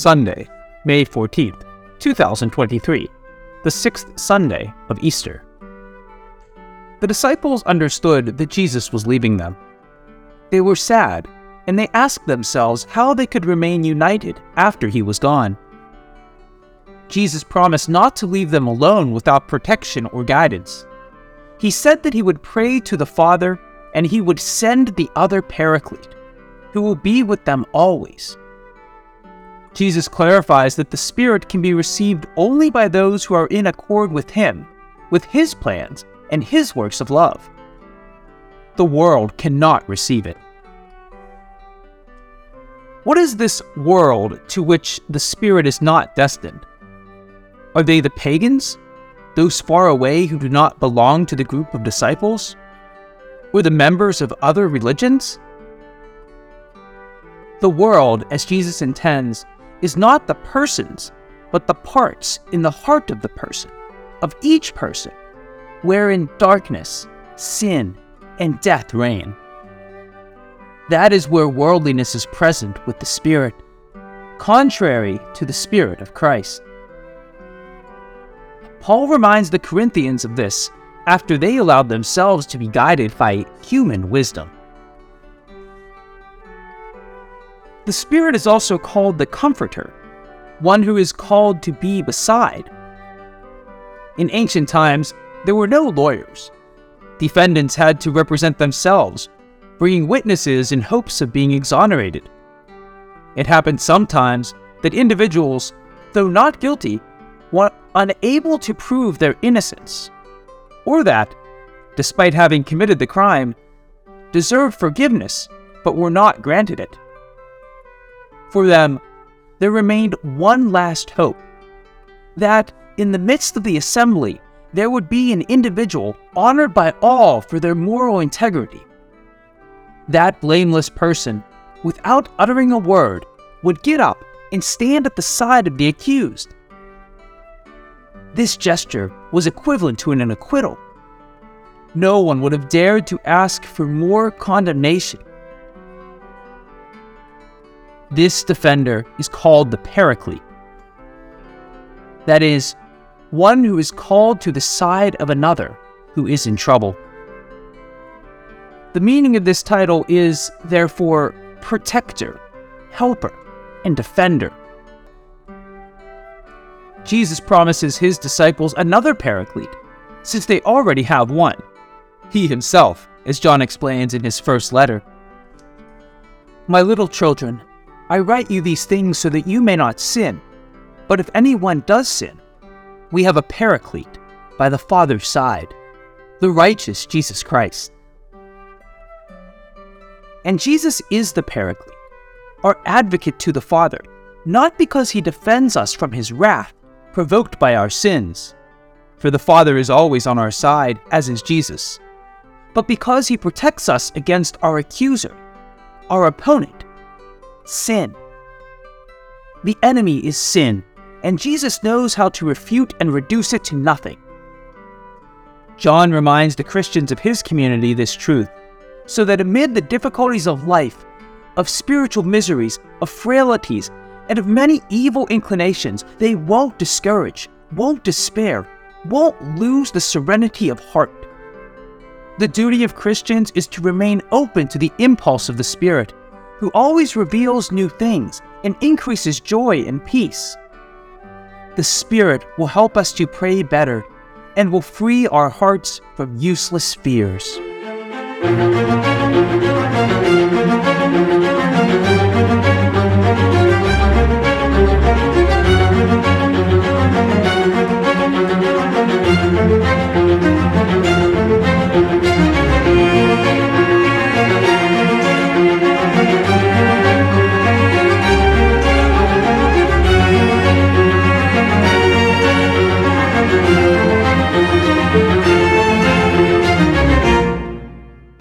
Sunday, May 14th, 2023, the sixth Sunday of Easter. The disciples understood that Jesus was leaving them. They were sad, and they asked themselves how they could remain united after he was gone. Jesus promised not to leave them alone without protection or guidance. He said that he would pray to the Father and he would send the other Paraclete, who will be with them always. Jesus clarifies that the Spirit can be received only by those who are in accord with Him, with His plans, and His works of love. The world cannot receive it. What is this world to which the Spirit is not destined? Are they the pagans? Those far away who do not belong to the group of disciples? Or the members of other religions? The world, as Jesus intends, is not the persons, but the parts in the heart of the person, of each person, wherein darkness, sin, and death reign. That is where worldliness is present with the Spirit, contrary to the Spirit of Christ. Paul reminds the Corinthians of this after they allowed themselves to be guided by human wisdom. The Spirit is also called the Comforter, one who is called to be beside. In ancient times, there were no lawyers. Defendants had to represent themselves, bringing witnesses in hopes of being exonerated. It happened sometimes that individuals, though not guilty, were unable to prove their innocence, or that, despite having committed the crime, deserved forgiveness but were not granted it. For them, there remained one last hope that in the midst of the assembly, there would be an individual honored by all for their moral integrity. That blameless person, without uttering a word, would get up and stand at the side of the accused. This gesture was equivalent to an acquittal. No one would have dared to ask for more condemnation this defender is called the Paraclete. That is, one who is called to the side of another who is in trouble. The meaning of this title is, therefore, protector, helper, and defender. Jesus promises his disciples another paraclete, since they already have one. He himself, as John explains in his first letter. My little children, I write you these things so that you may not sin. But if anyone does sin, we have a paraclete by the Father's side, the righteous Jesus Christ. And Jesus is the paraclete, our advocate to the Father, not because he defends us from his wrath provoked by our sins, for the Father is always on our side, as is Jesus, but because he protects us against our accuser, our opponent, sin. The enemy is sin, and Jesus knows how to refute and reduce it to nothing. John reminds the Christians of his community this truth, so that amid the difficulties of life, of spiritual miseries, of frailties, and of many evil inclinations, they won't discourage, won't despair, won't lose the serenity of heart. The duty of Christians is to remain open to the impulse of the Spirit who always reveals new things and increases joy and peace. The Spirit will help us to pray better and will free our hearts from useless fears.